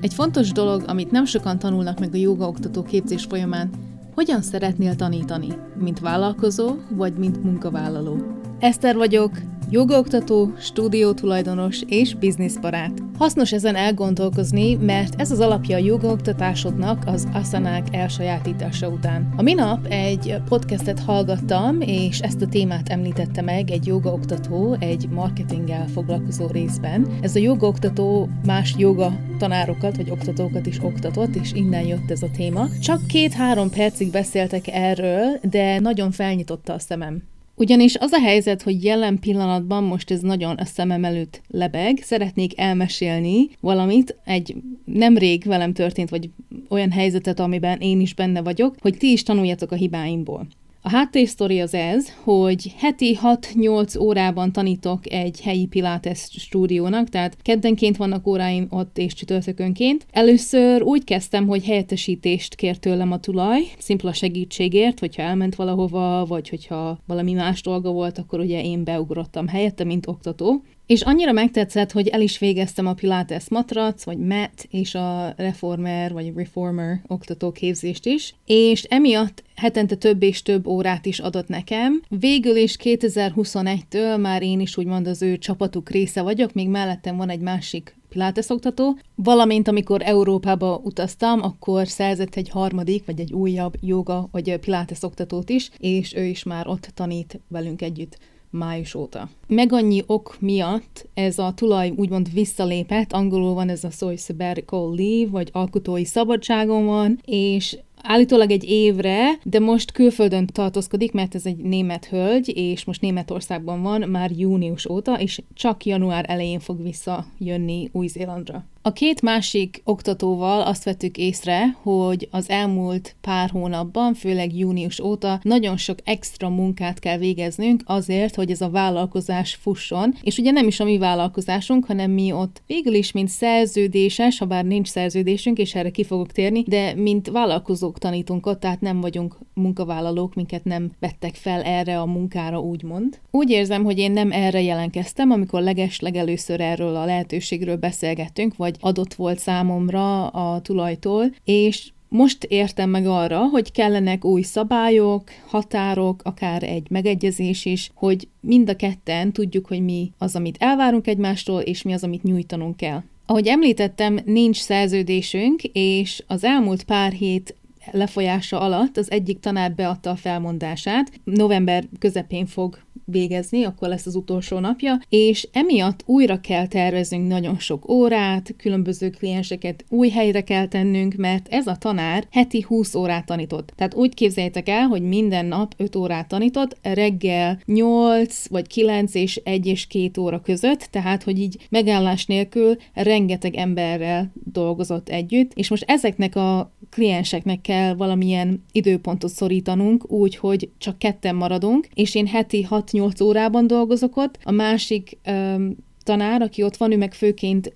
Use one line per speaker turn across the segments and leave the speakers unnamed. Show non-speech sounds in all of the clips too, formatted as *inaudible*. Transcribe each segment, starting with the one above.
Egy fontos dolog, amit nem sokan tanulnak meg a jogaoktató képzés folyamán, hogyan szeretnél tanítani, mint vállalkozó vagy mint munkavállaló. Eszter vagyok, jogaoktató, stúdiótulajdonos és bizniszbarát. Hasznos ezen elgondolkozni, mert ez az alapja a jogaoktatásodnak az asanák elsajátítása után. A minap egy podcastet hallgattam, és ezt a témát említette meg egy jogaoktató egy marketinggel foglalkozó részben. Ez a jogaoktató más joga tanárokat vagy oktatókat is oktatott, és innen jött ez a téma. Csak két-három percig beszéltek erről, de nagyon felnyitotta a szemem. Ugyanis az a helyzet, hogy jelen pillanatban most ez nagyon a szemem előtt lebeg, szeretnék elmesélni valamit, egy nemrég velem történt, vagy olyan helyzetet, amiben én is benne vagyok, hogy ti is tanuljatok a hibáimból. A háttérsztori az ez, hogy heti 6-8 órában tanítok egy helyi Pilates stúdiónak, tehát keddenként vannak óráim ott és csütörtökönként. Először úgy kezdtem, hogy helyettesítést kért tőlem a tulaj, szimpla segítségért, hogyha elment valahova, vagy hogyha valami más dolga volt, akkor ugye én beugrottam helyette, mint oktató. És annyira megtetszett, hogy el is végeztem a Pilates matrac, vagy mat, és a reformer, vagy reformer oktató képzést is, és emiatt hetente több és több órát is adott nekem. Végül is 2021-től már én is úgymond az ő csapatuk része vagyok, még mellettem van egy másik Pilates oktató, valamint amikor Európába utaztam, akkor szerzett egy harmadik, vagy egy újabb joga, vagy Pilates oktatót is, és ő is már ott tanít velünk együtt május óta. Meg annyi ok miatt ez a tulaj úgymond visszalépett, angolul van ez a szó, hogy sabbatical leave, vagy alkotói szabadságon van, és Állítólag egy évre, de most külföldön tartózkodik, mert ez egy német hölgy, és most Németországban van már június óta, és csak január elején fog visszajönni Új-Zélandra. A két másik oktatóval azt vettük észre, hogy az elmúlt pár hónapban, főleg június óta nagyon sok extra munkát kell végeznünk azért, hogy ez a vállalkozás fusson, és ugye nem is a mi vállalkozásunk, hanem mi ott végül is, mint szerződéses, ha bár nincs szerződésünk, és erre ki fogok térni, de mint vállalkozók tanítunk ott, tehát nem vagyunk munkavállalók, minket nem vettek fel erre a munkára, úgymond. Úgy érzem, hogy én nem erre jelenkeztem, amikor leges legelőször erről a lehetőségről beszélgettünk, vagy adott volt számomra a tulajtól, és most értem meg arra, hogy kellenek új szabályok, határok, akár egy megegyezés is, hogy mind a ketten tudjuk, hogy mi az, amit elvárunk egymástól, és mi az, amit nyújtanunk kell. Ahogy említettem, nincs szerződésünk, és az elmúlt pár hét lefolyása alatt az egyik tanár beadta a felmondását. November közepén fog végezni, akkor lesz az utolsó napja, és emiatt újra kell terveznünk nagyon sok órát, különböző klienseket új helyre kell tennünk, mert ez a tanár heti 20 órát tanított. Tehát úgy képzeljétek el, hogy minden nap 5 órát tanított, reggel 8 vagy 9 és 1 és 2 óra között, tehát hogy így megállás nélkül rengeteg emberrel dolgozott együtt, és most ezeknek a klienseknek kell valamilyen időpontot szorítanunk, úgy, hogy csak ketten maradunk, és én heti 6-8 órában dolgozok ott, a másik um, tanár, aki ott van, ő meg főként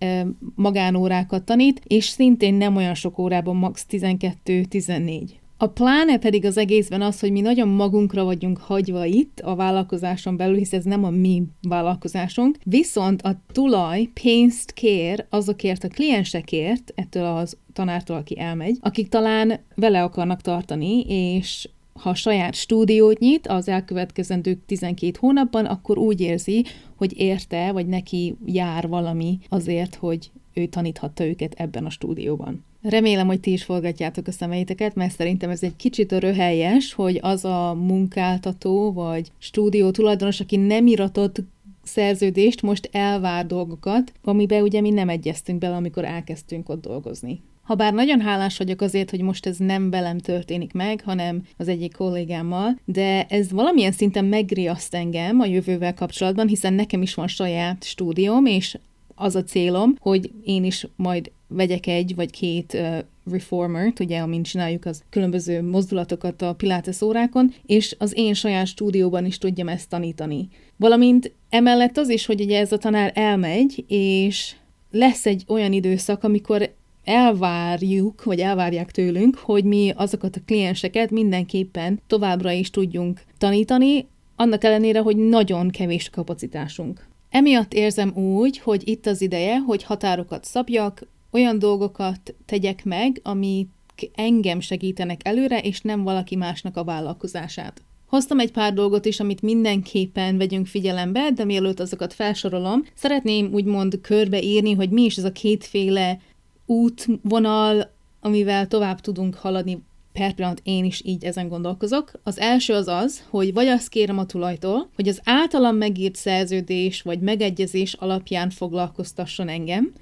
magánórákat tanít, és szintén nem olyan sok órában, max. 12-14. A pláne pedig az egészben az, hogy mi nagyon magunkra vagyunk hagyva itt a vállalkozáson belül, hisz ez nem a mi vállalkozásunk, viszont a tulaj pénzt kér azokért a kliensekért, ettől az tanártól, aki elmegy, akik talán vele akarnak tartani, és ha saját stúdiót nyit az elkövetkezendő 12 hónapban, akkor úgy érzi, hogy érte, vagy neki jár valami azért, hogy ő taníthatta őket ebben a stúdióban. Remélem, hogy ti is forgatjátok a szemeiteket, mert szerintem ez egy kicsit röhelyes, hogy az a munkáltató vagy stúdió tulajdonos, aki nem iratott szerződést, most elvár dolgokat, amiben ugye mi nem egyeztünk bele, amikor elkezdtünk ott dolgozni. Habár nagyon hálás vagyok azért, hogy most ez nem velem történik meg, hanem az egyik kollégámmal, de ez valamilyen szinten megriaszt engem a jövővel kapcsolatban, hiszen nekem is van saját stúdióm, és az a célom, hogy én is majd vegyek egy vagy két uh, reformert, ugye, amint csináljuk az különböző mozdulatokat a pilates órákon, és az én saját stúdióban is tudjam ezt tanítani. Valamint emellett az is, hogy ugye ez a tanár elmegy, és lesz egy olyan időszak, amikor elvárjuk, vagy elvárják tőlünk, hogy mi azokat a klienseket mindenképpen továbbra is tudjunk tanítani, annak ellenére, hogy nagyon kevés a kapacitásunk. Emiatt érzem úgy, hogy itt az ideje, hogy határokat szabjak, olyan dolgokat tegyek meg, ami engem segítenek előre, és nem valaki másnak a vállalkozását. Hoztam egy pár dolgot is, amit mindenképpen vegyünk figyelembe, de mielőtt azokat felsorolom, szeretném úgymond körbeírni, hogy mi is ez a kétféle útvonal, amivel tovább tudunk haladni per pillanat én is így ezen gondolkozok. Az első az az, hogy vagy azt kérem a tulajtól, hogy az általam megírt szerződés vagy megegyezés alapján foglalkoztasson engem,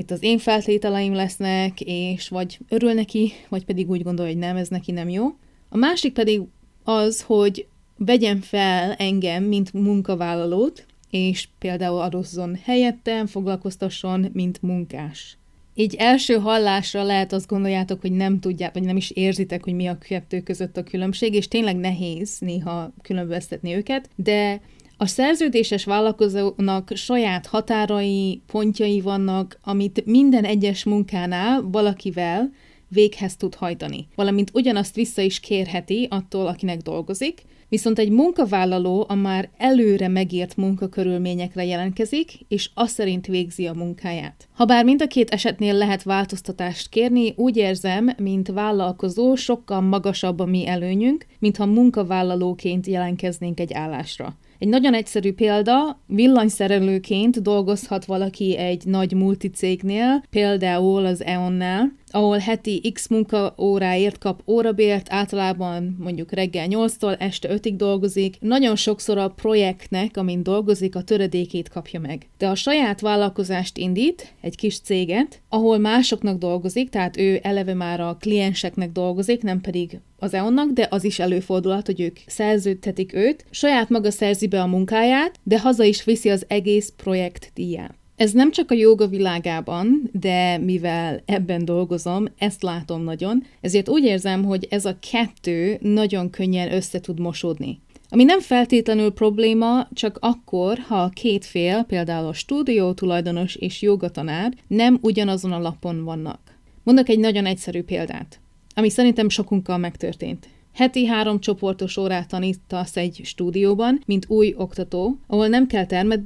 itt az én feltételeim lesznek, és vagy örül neki, vagy pedig úgy gondolja, hogy nem, ez neki nem jó. A másik pedig az, hogy vegyen fel engem, mint munkavállalót, és például adozzon helyettem, foglalkoztasson, mint munkás. Így első hallásra lehet azt gondoljátok, hogy nem tudják, vagy nem is érzitek, hogy mi a kettő között a különbség, és tényleg nehéz néha különböztetni őket, de a szerződéses vállalkozónak saját határai, pontjai vannak, amit minden egyes munkánál valakivel véghez tud hajtani. Valamint ugyanazt vissza is kérheti attól, akinek dolgozik, viszont egy munkavállaló a már előre megírt munkakörülményekre jelentkezik, és azt szerint végzi a munkáját. Habár mind a két esetnél lehet változtatást kérni, úgy érzem, mint vállalkozó sokkal magasabb a mi előnyünk, mintha munkavállalóként jelentkeznénk egy állásra. Egy nagyon egyszerű példa, villanyszerelőként dolgozhat valaki egy nagy multicégnél, például az EON-nál, ahol heti x munkaóráért kap órabért, általában mondjuk reggel 8-tól este 5-ig dolgozik, nagyon sokszor a projektnek, amin dolgozik, a töredékét kapja meg. De a saját vállalkozást indít, egy kis céget, ahol másoknak dolgozik, tehát ő eleve már a klienseknek dolgozik, nem pedig az EON-nak, de az is előfordulhat, hogy ők szerződtetik őt, saját maga szerzi be a munkáját, de haza is viszi az egész projekt díját. Ez nem csak a joga világában, de mivel ebben dolgozom, ezt látom nagyon, ezért úgy érzem, hogy ez a kettő nagyon könnyen össze tud mosódni. Ami nem feltétlenül probléma, csak akkor, ha a két fél, például a stúdió tulajdonos és jogatanár nem ugyanazon a lapon vannak. Mondok egy nagyon egyszerű példát, ami szerintem sokunkkal megtörtént. Heti három csoportos órát tanítasz egy stúdióban, mint új oktató, ahol nem kell termet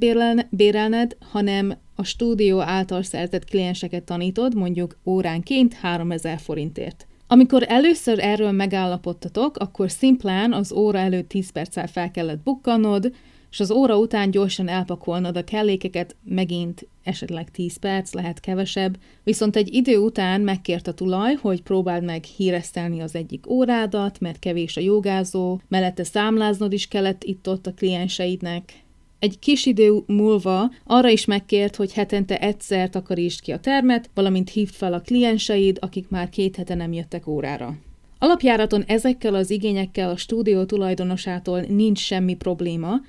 bérelned, hanem a stúdió által szerzett klienseket tanítod, mondjuk óránként 3000 forintért. Amikor először erről megállapodtatok, akkor szimplán az óra előtt 10 perccel fel kellett bukkannod, és az óra után gyorsan elpakolnod a kellékeket, megint esetleg 10 perc, lehet kevesebb, viszont egy idő után megkért a tulaj, hogy próbáld meg híresztelni az egyik órádat, mert kevés a jogázó, mellette számláznod is kellett itt-ott a klienseidnek, egy kis idő múlva arra is megkért, hogy hetente egyszer takarítsd ki a termet, valamint hívd fel a klienseid, akik már két hete nem jöttek órára. Alapjáraton ezekkel az igényekkel a stúdió tulajdonosától nincs semmi probléma,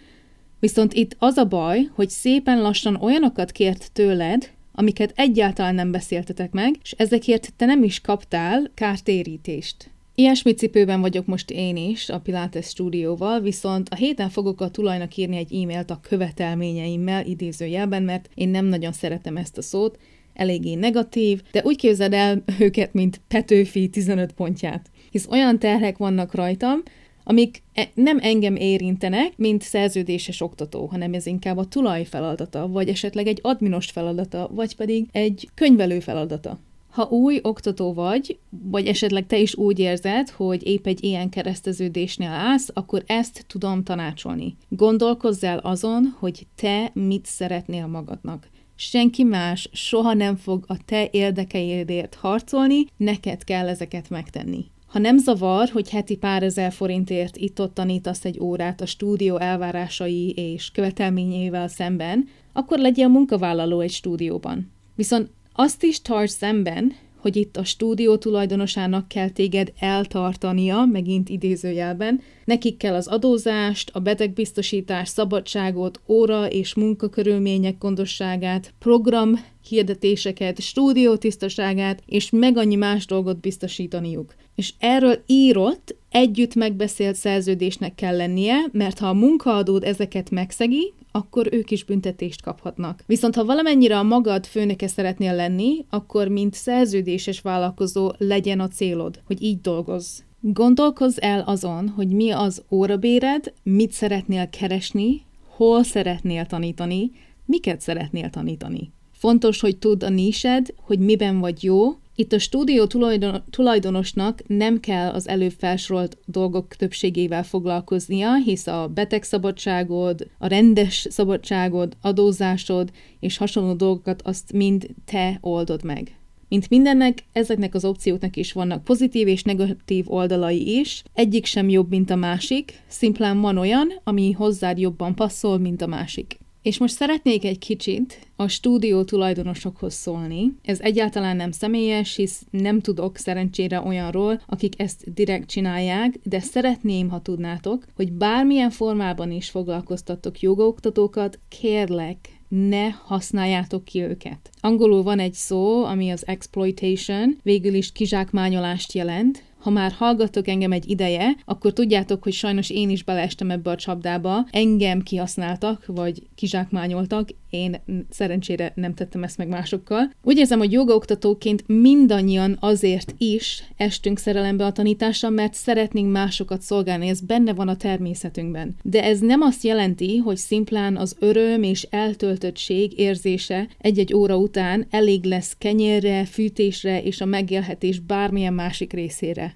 viszont itt az a baj, hogy szépen lassan olyanokat kért tőled, amiket egyáltalán nem beszéltetek meg, és ezekért te nem is kaptál kártérítést. Ilyesmi cipőben vagyok most én is a Pilates stúdióval, viszont a héten fogok a tulajnak írni egy e-mailt a követelményeimmel idézőjelben, mert én nem nagyon szeretem ezt a szót, eléggé negatív, de úgy képzeld el őket, mint Petőfi 15 pontját. Hisz olyan terhek vannak rajtam, amik e- nem engem érintenek, mint szerződéses oktató, hanem ez inkább a tulaj feladata, vagy esetleg egy adminos feladata, vagy pedig egy könyvelő feladata. Ha új oktató vagy, vagy esetleg te is úgy érzed, hogy épp egy ilyen kereszteződésnél állsz, akkor ezt tudom tanácsolni. Gondolkozz el azon, hogy te mit szeretnél magadnak. Senki más soha nem fog a te érdekeidért harcolni, neked kell ezeket megtenni. Ha nem zavar, hogy heti pár ezer forintért itt-ott tanítasz egy órát a stúdió elvárásai és követelményeivel szemben, akkor legyél munkavállaló egy stúdióban. Viszont azt is tarts szemben, hogy itt a stúdió tulajdonosának kell téged eltartania, megint idézőjelben, nekik kell az adózást, a betegbiztosítás, szabadságot, óra és munkakörülmények gondosságát, program hirdetéseket, stúdió tisztaságát, és meg annyi más dolgot biztosítaniuk. És erről írott, együtt megbeszélt szerződésnek kell lennie, mert ha a munkaadód ezeket megszegi, akkor ők is büntetést kaphatnak. Viszont ha valamennyire a magad főnöke szeretnél lenni, akkor mint szerződéses vállalkozó legyen a célod, hogy így dolgozz. Gondolkozz el azon, hogy mi az órabéred, mit szeretnél keresni, hol szeretnél tanítani, miket szeretnél tanítani. Fontos, hogy tudd a nised, hogy miben vagy jó, itt a stúdió tulajdon, tulajdonosnak nem kell az előbb felsorolt dolgok többségével foglalkoznia, hisz a betegszabadságod, a rendes szabadságod, adózásod és hasonló dolgokat azt mind te oldod meg. Mint mindennek, ezeknek az opcióknak is vannak pozitív és negatív oldalai is. Egyik sem jobb, mint a másik, szimplán van olyan, ami hozzád jobban passzol, mint a másik. És most szeretnék egy kicsit a stúdió tulajdonosokhoz szólni. Ez egyáltalán nem személyes, hisz nem tudok szerencsére olyanról, akik ezt direkt csinálják, de szeretném, ha tudnátok, hogy bármilyen formában is foglalkoztatok jogaoktatókat, kérlek, ne használjátok ki őket. Angolul van egy szó, ami az exploitation, végül is kizsákmányolást jelent, ha már hallgatok engem egy ideje, akkor tudjátok, hogy sajnos én is beleestem ebbe a csapdába. Engem kihasználtak, vagy kizsákmányoltak, én szerencsére nem tettem ezt meg másokkal. Úgy érzem, hogy jogaoktatóként mindannyian azért is estünk szerelembe a tanítással, mert szeretnénk másokat szolgálni, ez benne van a természetünkben. De ez nem azt jelenti, hogy szimplán az öröm és eltöltöttség érzése egy-egy óra után elég lesz kenyérre, fűtésre és a megélhetés bármilyen másik részére.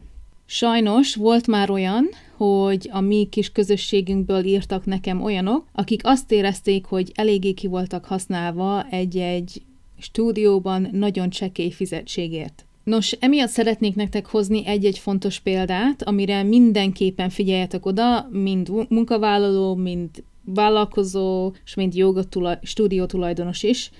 Sajnos volt már olyan, hogy a mi kis közösségünkből írtak nekem olyanok, akik azt érezték, hogy eléggé ki voltak használva egy-egy stúdióban nagyon csekély fizetségért. Nos, emiatt szeretnék nektek hozni egy-egy fontos példát, amire mindenképpen figyeljetek oda, mind munkavállaló, mind vállalkozó, és mind joga tulaj, stúdió tulajdonos is,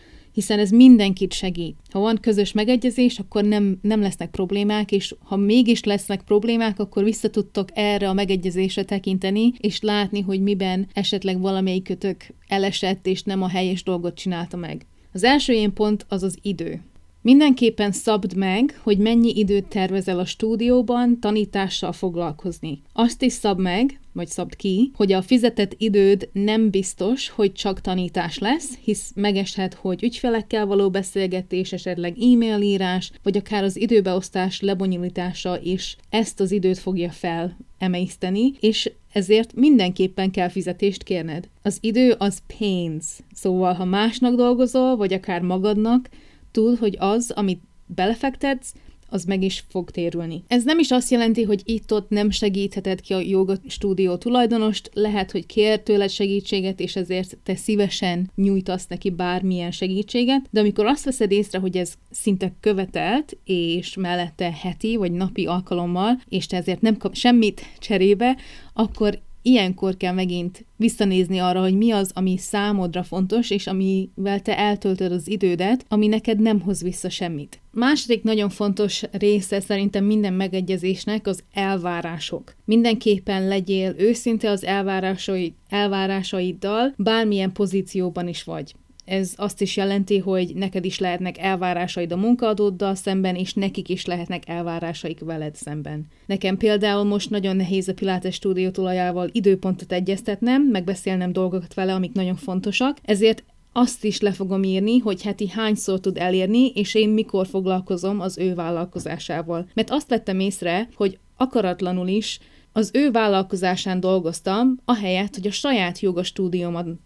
hiszen ez mindenkit segít. Ha van közös megegyezés, akkor nem, nem lesznek problémák, és ha mégis lesznek problémák, akkor visszatudtok erre a megegyezésre tekinteni, és látni, hogy miben esetleg valamelyikötök elesett, és nem a helyes dolgot csinálta meg. Az első ilyen pont az az idő. Mindenképpen szabd meg, hogy mennyi időt tervezel a stúdióban tanítással foglalkozni. Azt is szab meg, vagy szabd ki, hogy a fizetett időd nem biztos, hogy csak tanítás lesz, hisz megeshet, hogy ügyfelekkel való beszélgetés, esetleg e-mail írás, vagy akár az időbeosztás lebonyolítása is ezt az időt fogja fel emészteni, és ezért mindenképpen kell fizetést kérned. Az idő az pénz, szóval ha másnak dolgozol, vagy akár magadnak, túl, hogy az, amit belefektetsz, az meg is fog térülni. Ez nem is azt jelenti, hogy itt-ott nem segítheted ki a joga stúdió tulajdonost, lehet, hogy kér tőled segítséget, és ezért te szívesen nyújtasz neki bármilyen segítséget, de amikor azt veszed észre, hogy ez szinte követelt, és mellette heti vagy napi alkalommal, és te ezért nem kap semmit cserébe, akkor ilyenkor kell megint visszanézni arra, hogy mi az, ami számodra fontos, és amivel te eltöltöd az idődet, ami neked nem hoz vissza semmit. Második nagyon fontos része szerintem minden megegyezésnek az elvárások. Mindenképpen legyél őszinte az elvárásaid, elvárásaiddal, bármilyen pozícióban is vagy. Ez azt is jelenti, hogy neked is lehetnek elvárásaid a munkaadóddal szemben, és nekik is lehetnek elvárásaik veled szemben. Nekem például most nagyon nehéz a Pilates stúdió tulajával időpontot egyeztetnem, megbeszélnem dolgokat vele, amik nagyon fontosak, ezért azt is le fogom írni, hogy heti hányszor tud elérni, és én mikor foglalkozom az ő vállalkozásával. Mert azt vettem észre, hogy akaratlanul is az ő vállalkozásán dolgoztam, ahelyett, hogy a saját joga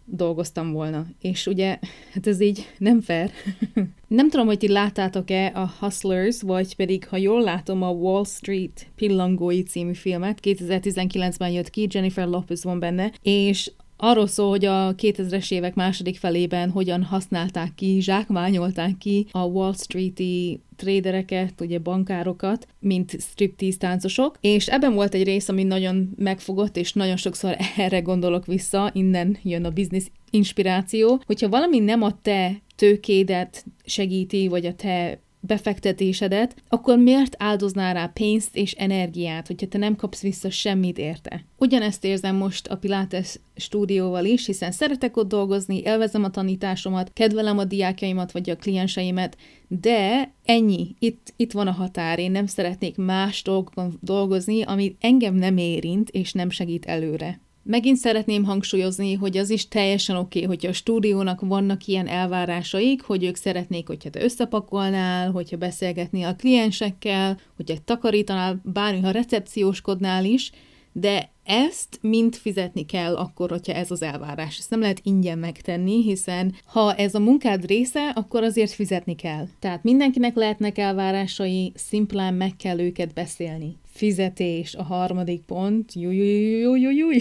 dolgoztam volna. És ugye, hát ez így nem fair. *laughs* nem tudom, hogy ti láttátok-e a Hustlers, vagy pedig, ha jól látom, a Wall Street pillangói című filmet. 2019-ben jött ki, Jennifer Lopez van benne, és arról szól, hogy a 2000-es évek második felében hogyan használták ki, zsákmányolták ki a Wall Street-i trédereket, ugye bankárokat, mint striptease táncosok, és ebben volt egy rész, ami nagyon megfogott, és nagyon sokszor *laughs* erre gondolok vissza, innen jön a biznisz inspiráció, hogyha valami nem a te tőkédet segíti, vagy a te befektetésedet, akkor miért áldoznál rá pénzt és energiát, hogyha te nem kapsz vissza semmit érte? Ugyanezt érzem most a Pilates stúdióval is, hiszen szeretek ott dolgozni, élvezem a tanításomat, kedvelem a diákjaimat vagy a klienseimet, de ennyi, itt, itt van a határ, én nem szeretnék más dolgokon dolgozni, ami engem nem érint és nem segít előre. Megint szeretném hangsúlyozni, hogy az is teljesen oké, okay, hogyha a stúdiónak vannak ilyen elvárásaik, hogy ők szeretnék, hogyha te összepakolnál, hogyha beszélgetni a kliensekkel, hogyha takarítanál, bármi, ha recepcióskodnál is, de ezt mind fizetni kell akkor, hogyha ez az elvárás. Ezt nem lehet ingyen megtenni, hiszen ha ez a munkád része, akkor azért fizetni kell. Tehát mindenkinek lehetnek elvárásai, szimplán meg kell őket beszélni fizetés, a harmadik pont, jújújújújújúj.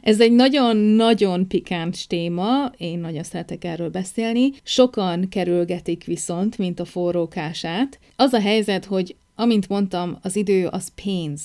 Ez egy nagyon-nagyon pikáns téma, én nagyon szeretek erről beszélni. Sokan kerülgetik viszont, mint a forrókását. Az a helyzet, hogy amint mondtam, az idő az pénz.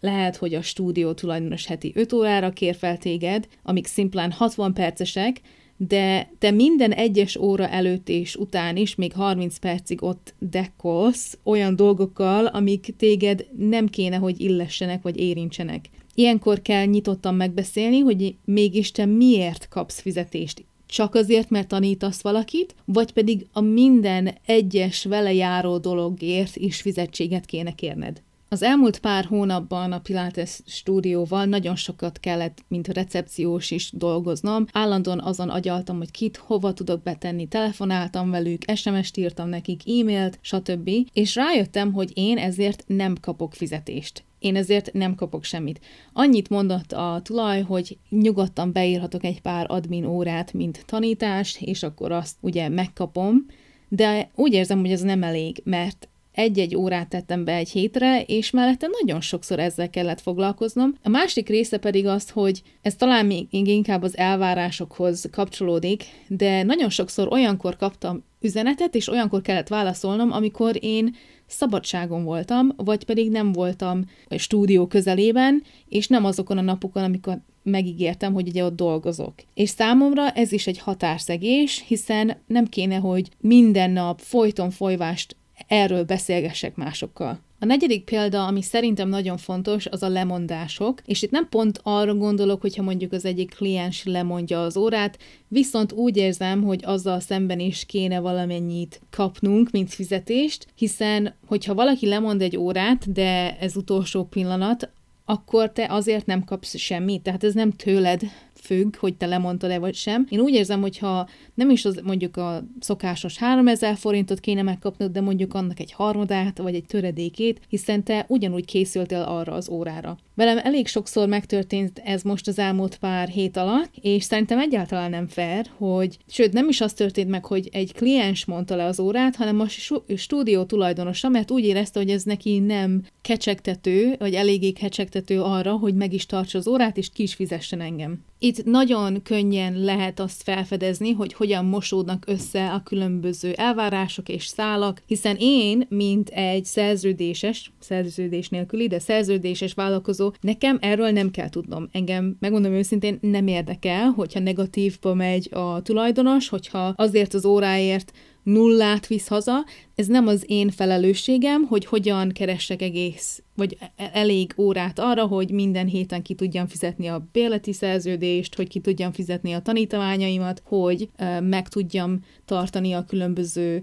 Lehet, hogy a stúdió tulajdonos heti 5 órára kér fel téged, amik szimplán 60 percesek, de te minden egyes óra előtt és után is még 30 percig ott dekkolsz olyan dolgokkal, amik téged nem kéne, hogy illessenek vagy érintsenek. Ilyenkor kell nyitottan megbeszélni, hogy mégis te miért kapsz fizetést. Csak azért, mert tanítasz valakit, vagy pedig a minden egyes vele járó dologért is fizetséget kéne kérned. Az elmúlt pár hónapban a Pilates stúdióval nagyon sokat kellett, mint recepciós is dolgoznom. Állandóan azon agyaltam, hogy kit hova tudok betenni, telefonáltam velük, SMS-t írtam nekik, e-mailt, stb. És rájöttem, hogy én ezért nem kapok fizetést. Én ezért nem kapok semmit. Annyit mondott a tulaj, hogy nyugodtan beírhatok egy pár admin órát, mint tanítást, és akkor azt ugye megkapom, de úgy érzem, hogy ez nem elég, mert egy-egy órát tettem be egy hétre, és mellette nagyon sokszor ezzel kellett foglalkoznom. A másik része pedig az, hogy ez talán még inkább az elvárásokhoz kapcsolódik, de nagyon sokszor olyankor kaptam üzenetet, és olyankor kellett válaszolnom, amikor én szabadságon voltam, vagy pedig nem voltam a stúdió közelében, és nem azokon a napokon, amikor megígértem, hogy ugye ott dolgozok. És számomra ez is egy határszegés, hiszen nem kéne, hogy minden nap folyton folyvást erről beszélgessek másokkal. A negyedik példa, ami szerintem nagyon fontos, az a lemondások, és itt nem pont arra gondolok, hogyha mondjuk az egyik kliens lemondja az órát, viszont úgy érzem, hogy azzal szemben is kéne valamennyit kapnunk, mint fizetést, hiszen hogyha valaki lemond egy órát, de ez utolsó pillanat, akkor te azért nem kapsz semmit, tehát ez nem tőled függ, hogy te lemondtad-e vagy sem. Én úgy érzem, hogy ha nem is az mondjuk a szokásos 3000 forintot kéne megkapnod, de mondjuk annak egy harmadát, vagy egy töredékét, hiszen te ugyanúgy készültél arra az órára. Velem elég sokszor megtörtént ez most az elmúlt pár hét alatt, és szerintem egyáltalán nem fair, hogy, sőt nem is az történt meg, hogy egy kliens mondta le az órát, hanem a stúdió tulajdonosa, mert úgy érezte, hogy ez neki nem kecsegtető, vagy eléggé kecsegtető arra, hogy meg is tartsa az órát, és ki is fizessen engem. Itt nagyon könnyen lehet azt felfedezni, hogy hogyan mosódnak össze a különböző elvárások és szálak, hiszen én, mint egy szerződéses, szerződés nélküli, de szerződéses vállalkozó, nekem erről nem kell tudnom. Engem, megmondom őszintén, nem érdekel, hogyha negatívba megy a tulajdonos, hogyha azért az óráért nullát visz haza, ez nem az én felelősségem, hogy hogyan keressek egész, vagy e-, elég órát arra, hogy minden héten ki tudjam fizetni a béleti szerződést, hogy ki tudjam fizetni a tanítványaimat, hogy meg tudjam tartani a különböző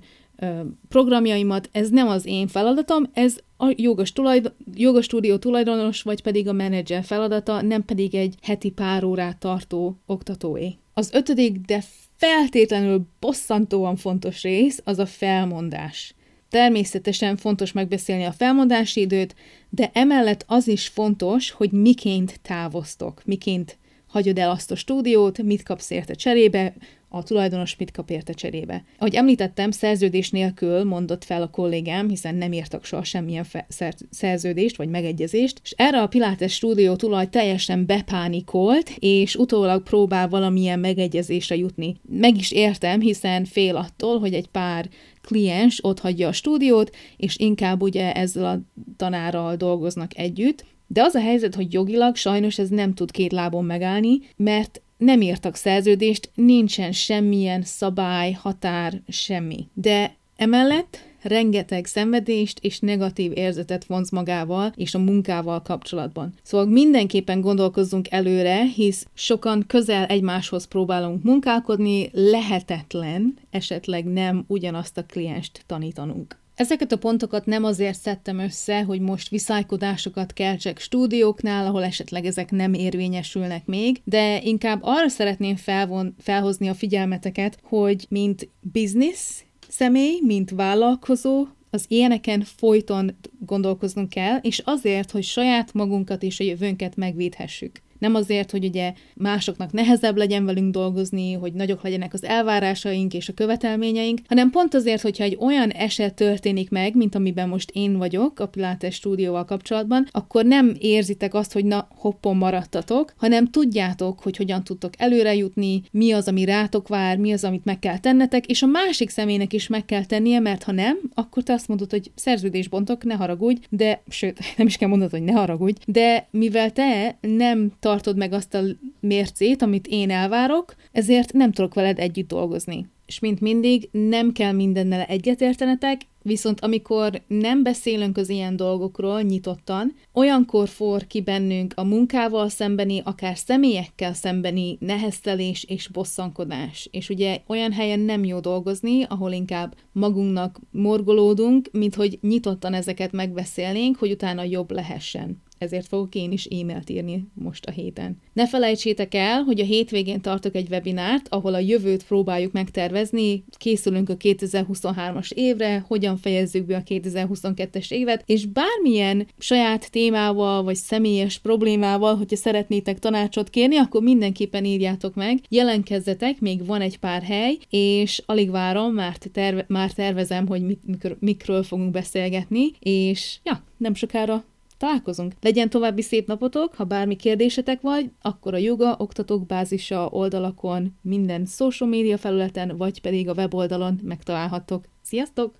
programjaimat. Ez nem az én feladatom, ez a jogos, tulajdon, jogos stúdió tulajdonos, vagy pedig a menedzser feladata, nem pedig egy heti pár órát tartó oktatóé. Az ötödik, de feltétlenül bosszantóan fontos rész az a felmondás. Természetesen fontos megbeszélni a felmondási időt, de emellett az is fontos, hogy miként távoztok, miként hagyod el azt a stúdiót, mit kapsz érte cserébe, a tulajdonos mit kap érte cserébe. Ahogy említettem, szerződés nélkül mondott fel a kollégám, hiszen nem írtak soha semmilyen fe- szerződést vagy megegyezést, és erre a Pilates stúdió tulaj teljesen bepánikolt, és utólag próbál valamilyen megegyezésre jutni. Meg is értem, hiszen fél attól, hogy egy pár kliens ott hagyja a stúdiót, és inkább ugye ezzel a tanárral dolgoznak együtt, de az a helyzet, hogy jogilag sajnos ez nem tud két lábon megállni, mert nem írtak szerződést, nincsen semmilyen szabály, határ, semmi. De emellett rengeteg szenvedést és negatív érzetet vonz magával és a munkával kapcsolatban. Szóval mindenképpen gondolkozzunk előre, hisz sokan közel egymáshoz próbálunk munkálkodni, lehetetlen esetleg nem ugyanazt a klienst tanítanunk. Ezeket a pontokat nem azért szedtem össze, hogy most viszálykodásokat keltsek stúdióknál, ahol esetleg ezek nem érvényesülnek még, de inkább arra szeretném felvon, felhozni a figyelmeteket, hogy mint business személy, mint vállalkozó, az ilyeneken folyton gondolkoznunk kell, és azért, hogy saját magunkat és a jövőnket megvédhessük. Nem azért, hogy ugye másoknak nehezebb legyen velünk dolgozni, hogy nagyok legyenek az elvárásaink és a követelményeink, hanem pont azért, hogyha egy olyan eset történik meg, mint amiben most én vagyok a Pilates stúdióval kapcsolatban, akkor nem érzitek azt, hogy na, hoppon maradtatok, hanem tudjátok, hogy hogyan tudtok előre jutni, mi az, ami rátok vár, mi az, amit meg kell tennetek, és a másik személynek is meg kell tennie, mert ha nem, akkor te azt mondod, hogy szerződésbontok, ne haragudj, de, sőt, *laughs* nem is kell mondod, hogy ne haragudj, de mivel te nem tartod meg azt a mércét, amit én elvárok, ezért nem tudok veled együtt dolgozni. És mint mindig, nem kell mindennel egyetértenetek, viszont amikor nem beszélünk az ilyen dolgokról nyitottan, olyankor for ki bennünk a munkával szembeni, akár személyekkel szembeni neheztelés és bosszankodás. És ugye olyan helyen nem jó dolgozni, ahol inkább magunknak morgolódunk, mint hogy nyitottan ezeket megbeszélnénk, hogy utána jobb lehessen ezért fogok én is e-mailt írni most a héten. Ne felejtsétek el, hogy a hétvégén tartok egy webinárt, ahol a jövőt próbáljuk megtervezni, készülünk a 2023-as évre, hogyan fejezzük be a 2022-es évet, és bármilyen saját témával vagy személyes problémával, hogyha szeretnétek tanácsot kérni, akkor mindenképpen írjátok meg, jelentkezzetek, még van egy pár hely, és alig várom, már, terve, már tervezem, hogy mik, mikor, mikről fogunk beszélgetni, és ja, nem sokára találkozunk. Legyen további szép napotok, ha bármi kérdésetek vagy, akkor a Yoga Oktatók Bázisa oldalakon, minden social média felületen, vagy pedig a weboldalon megtalálhattok. Sziasztok!